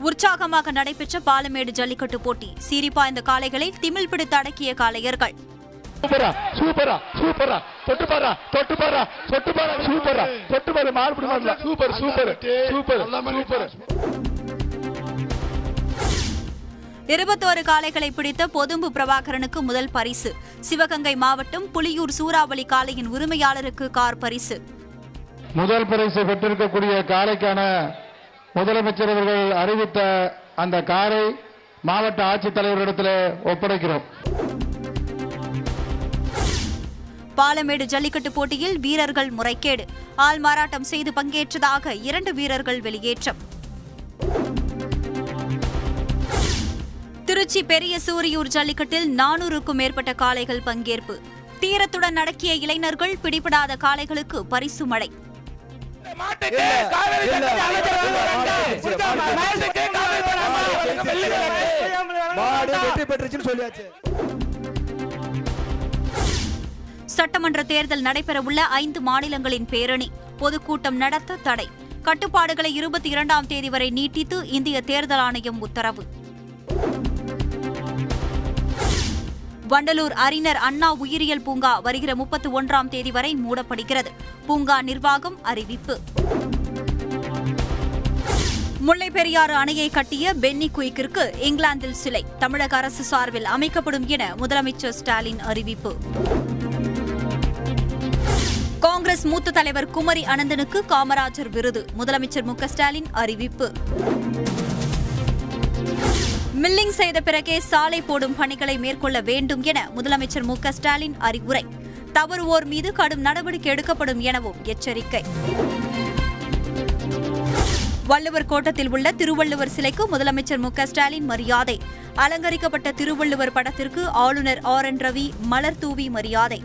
உற்சாகமாக நடைபெற்ற பாலமேடு ஜல்லிக்கட்டு போட்டி. சீரிப்பாய்ந்த காளைகளை திமில் பிடித்து அடக்கிய காளையர்கள். சூப்பரா சூப்பரா சூப்பரா. தொட்டு பாரா தொட்டு பாரா தொட்டு பாரா சூப்பரா. தொட்டு பாரு மாறுபடி மாறல சூப்பர் சூப்பர் சூப்பர் சூப்பர். இருபத்தோரு காளைகளை பிடித்த பொதும்பு பிரபாகரனுக்கு முதல் பரிசு. சிவகங்கை மாவட்டம் புலியூர் சூறாவளி காளையின் உரிமையாளருக்கு கார் பரிசு. முதல் பரிசு பெற்றிருக்கக்கூடிய காலைக்கான முதலமைச்சர் அவர்கள் அறிவித்த அந்த காரை மாவட்ட ஆட்சித்தலைவரிடத்தில் ஒப்படைக்கிறோம். பாலமேடு ஜல்லிக்கட்டு போட்டியில் வீரர்கள் முறைகேடு. ஆள் மாறாட்டம் செய்து பங்கேற்றதாக இரண்டு வீரர்கள் வெளியேற்றம். திருச்சி பெரிய சூரியூர் ஜல்லிக்கட்டில் நானூறுக்கும் மேற்பட்ட காளைகள் பங்கேற்பு. தீரத்துடன் நடக்கிய இளைஞர்கள் பிடிபடாத காளைகளுக்கு பரிசு மழை மாடு வெற்றி பெற்றுச்சுன்னு சொல்லியாச்சு. சட்டமன்ற தேர்தல் நடைபெறவுள்ள ஐந்து மாநிலங்களின் பேரணி. பொதுக்கூட்டம் நடத்த தடை. கட்டுப்பாடுகளை இருபத்தி இரண்டாம் தேதி வரை நீட்டித்து இந்திய தேர்தல் ஆணையம் உத்தரவு. வண்டலூர் அறிஞர் அண்ணா உயிரியல் பூங்கா வருகிற முப்பத்தி ஒன்றாம் தேதி வரை மூடப்படுகிறது. பூங்கா நிர்வாகம் அறிவிப்பு. முல்லை பெரியாறு அணையை கட்டிய பென்னி குயிக்கிற்கு இங்கிலாந்தில் சிலை. தமிழக அரசு சார்பில் அமைக்கப்படும் என முதலமைச்சர் ஸ்டாலின் அறிவிப்பு. காங்கிரஸ் மூத்த தலைவர் குமரி அனந்தனுக்கு காமராஜர் விருது. முதலமைச்சர் மு ஸ்டாலின் அறிவிப்பு. மில்லிங் செய்த பிறகே சாலை போடும் பணிகளை மேற்கொள்ள வேண்டும் என முதலமைச்சர் மு ஸ்டாலின் அறிவுரை. தவறுவோர் மீது கடும் நடவடிக்கை எடுக்கப்படும் எனவும் எச்சரிக்கை. வள்ளுவர் கோட்டத்தில் உள்ள திருவள்ளுவர் சிலைக்கு முதலமைச்சர் மு ஸ்டாலின் மரியாதை. அலங்கரிக்கப்பட்ட திருவள்ளுவர் படத்திற்கு ஆளுநர் ஆர். என். ரவி மலர் தூவி மரியாதை.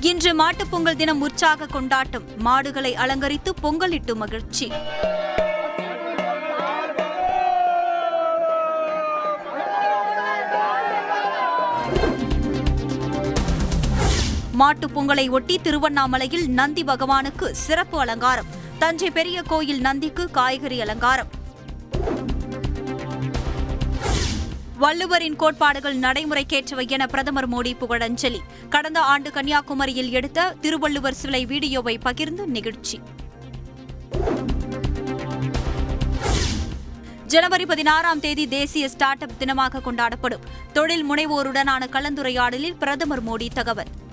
இன்று மாட்டுப் பொங்கல் தினம் உற்சாக கொண்டாட்டம். மாடுகளை அலங்கரித்து பொங்கலிட்டு மகிழ்ச்சி. மாட்டுப் பொங்கலை ஒட்டி திருவண்ணாமலையில் நந்தி பகவானுக்கு சிறப்பு அலங்காரம். தஞ்சை பெரிய கோயில் நந்திக்கு காய்கறி அலங்காரம். வள்ளுவரின் கோட்பாடுகள் நடைமுறைக்கேற்றவை என பிரதமர் மோடி புகழஞ்சலி. கடந்த ஆண்டு கன்னியாகுமரியில் எடுத்த திருவள்ளுவர் சிலை வீடியோவை பகிர்ந்து நிகழ்ச்சி. ஜனவரி பதினாறாம் தேதி தேசிய ஸ்டார்ட் அப் தினமாக கொண்டாடப்படும். தொழில் முனைவோருடனான கலந்துரையாடலில் பிரதமர் மோடி தகவல்.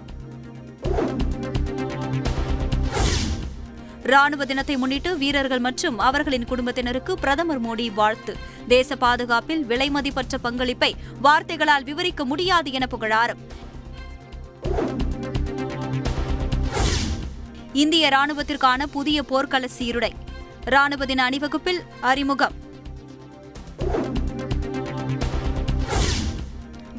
ராணுவ தினத்தை முன்னிட்டு வீரர்கள் மற்றும் அவர்களின் குடும்பத்தினருக்கு பிரதமர் மோடி வாழ்த்து. தேச பாதுகாப்பில் விலைமதிப்பற்ற பங்களிப்பை வார்த்தைகளால் விவரிக்க முடியாது என புகழாரம். இந்திய ராணுவத்திற்கான புதிய போர்க்கள சீருடை. ராணுவ தின அணிவகுப்பில் அறிமுகம்.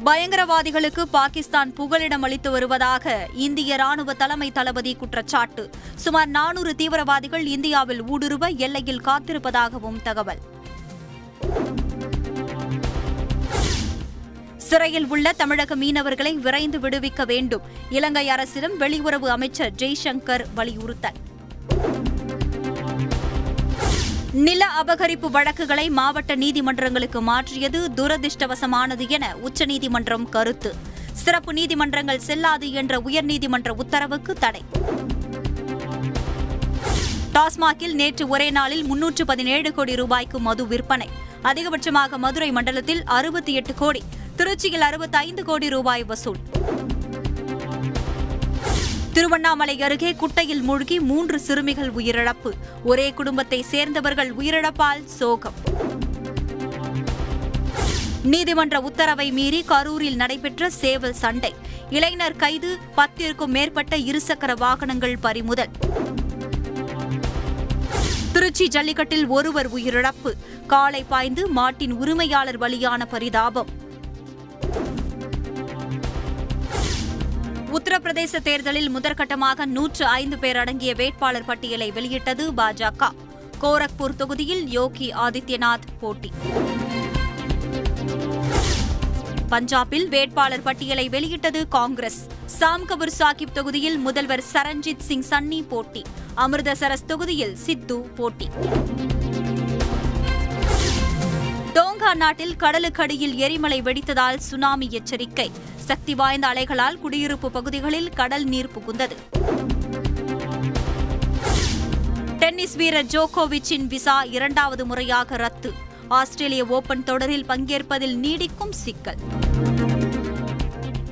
பயங்கரவாதிகளுக்கு பாகிஸ்தான் புகலிடம் அளித்து வருவதாக இந்திய ராணுவ தலைமை தளபதி குற்றச்சாட்டு. சுமார் நானூறு தீவிரவாதிகள் இந்தியாவில் ஊடுருவ எல்லையில் காத்திருப்பதாகவும் தகவல். சிறையில் உள்ள தமிழக மீனவர்களை விரைந்து விடுவிக்க வேண்டும். இலங்கை அரசிடம் வெளியுறவு அமைச்சர் ஜெய்சங்கர் வலியுறுத்தல். நில அபகரிப்பு வழக்குகளை மாவட்ட நீதிமன்றங்களுக்கு மாற்றியது துரதிர்ஷ்டவசமானது என உச்சநீதிமன்றம் கருத்து. சிறப்பு நீதிமன்றங்கள் செல்லாது என்ற உயர்நீதிமன்ற உத்தரவுக்கு தடை. டாஸ்மாகில் நேற்று ஒரே நாளில் முன்னூற்று பதினேழு கோடி ரூபாய்க்கு மது விற்பனை. அதிகபட்சமாக மதுரை மண்டலத்தில் அறுபத்தி எட்டு கோடி திருச்சியில் அறுபத்தைந்து கோடி ரூபாய் வசூல். திருவண்ணாமலை அருகே குட்டையில் மூழ்கி மூன்று சிறுமிகள் உயிரிழப்பு. ஒரே குடும்பத்தை சேர்ந்தவர்கள் உயிரிழப்பால் சோகம். நீதிமன்ற உத்தரவை மீறி கரூரில் நடைபெற்ற சேவல் சண்டை. இளைஞர் கைது பத்திற்கும் மேற்பட்ட இருசக்கர வாகனங்கள் பறிமுதல். திருச்சி ஜல்லிக்கட்டில் ஒருவர் உயிரிழப்பு. காலை பாய்ந்து மாட்டின் உரிமையாளர் பலியான பரிதாபம். உத்தரப்பிரதேச தேர்தலில் முதற்கட்டமாக நூற்று ஐந்து பேர் அடங்கிய வேட்பாளர் பட்டியலை வெளியிட்டது பாஜக. கோரக்பூர் தொகுதியில் யோகி ஆதித்யநாத் போட்டி. பஞ்சாபில் வேட்பாளர் பட்டியலை வெளியிட்டது காங்கிரஸ். சாம்கபூர் சாகிப் தொகுதியில் முதல்வர் சரண்ஜித் சிங் சன்னி போட்டி. அமிர்தசரஸ் தொகுதியில் சித்து போட்டி. நாட்டில் கடலுக்கடியில் எரிமலை வெடித்ததால் சுனாமி எச்சரிக்கை. சக்தி வாய்ந்த அலைகளால் குடியிருப்பு பகுதிகளில் கடல் நீர் புகுந்தது. டென்னிஸ் வீரர் ஜோகோவிச்சின் விசா இரண்டாவது முறையாக ரத்து. ஆஸ்திரேலிய ஓபன் தொடரில் பங்கேற்பதில் நீடிக்கும் சிக்கல்.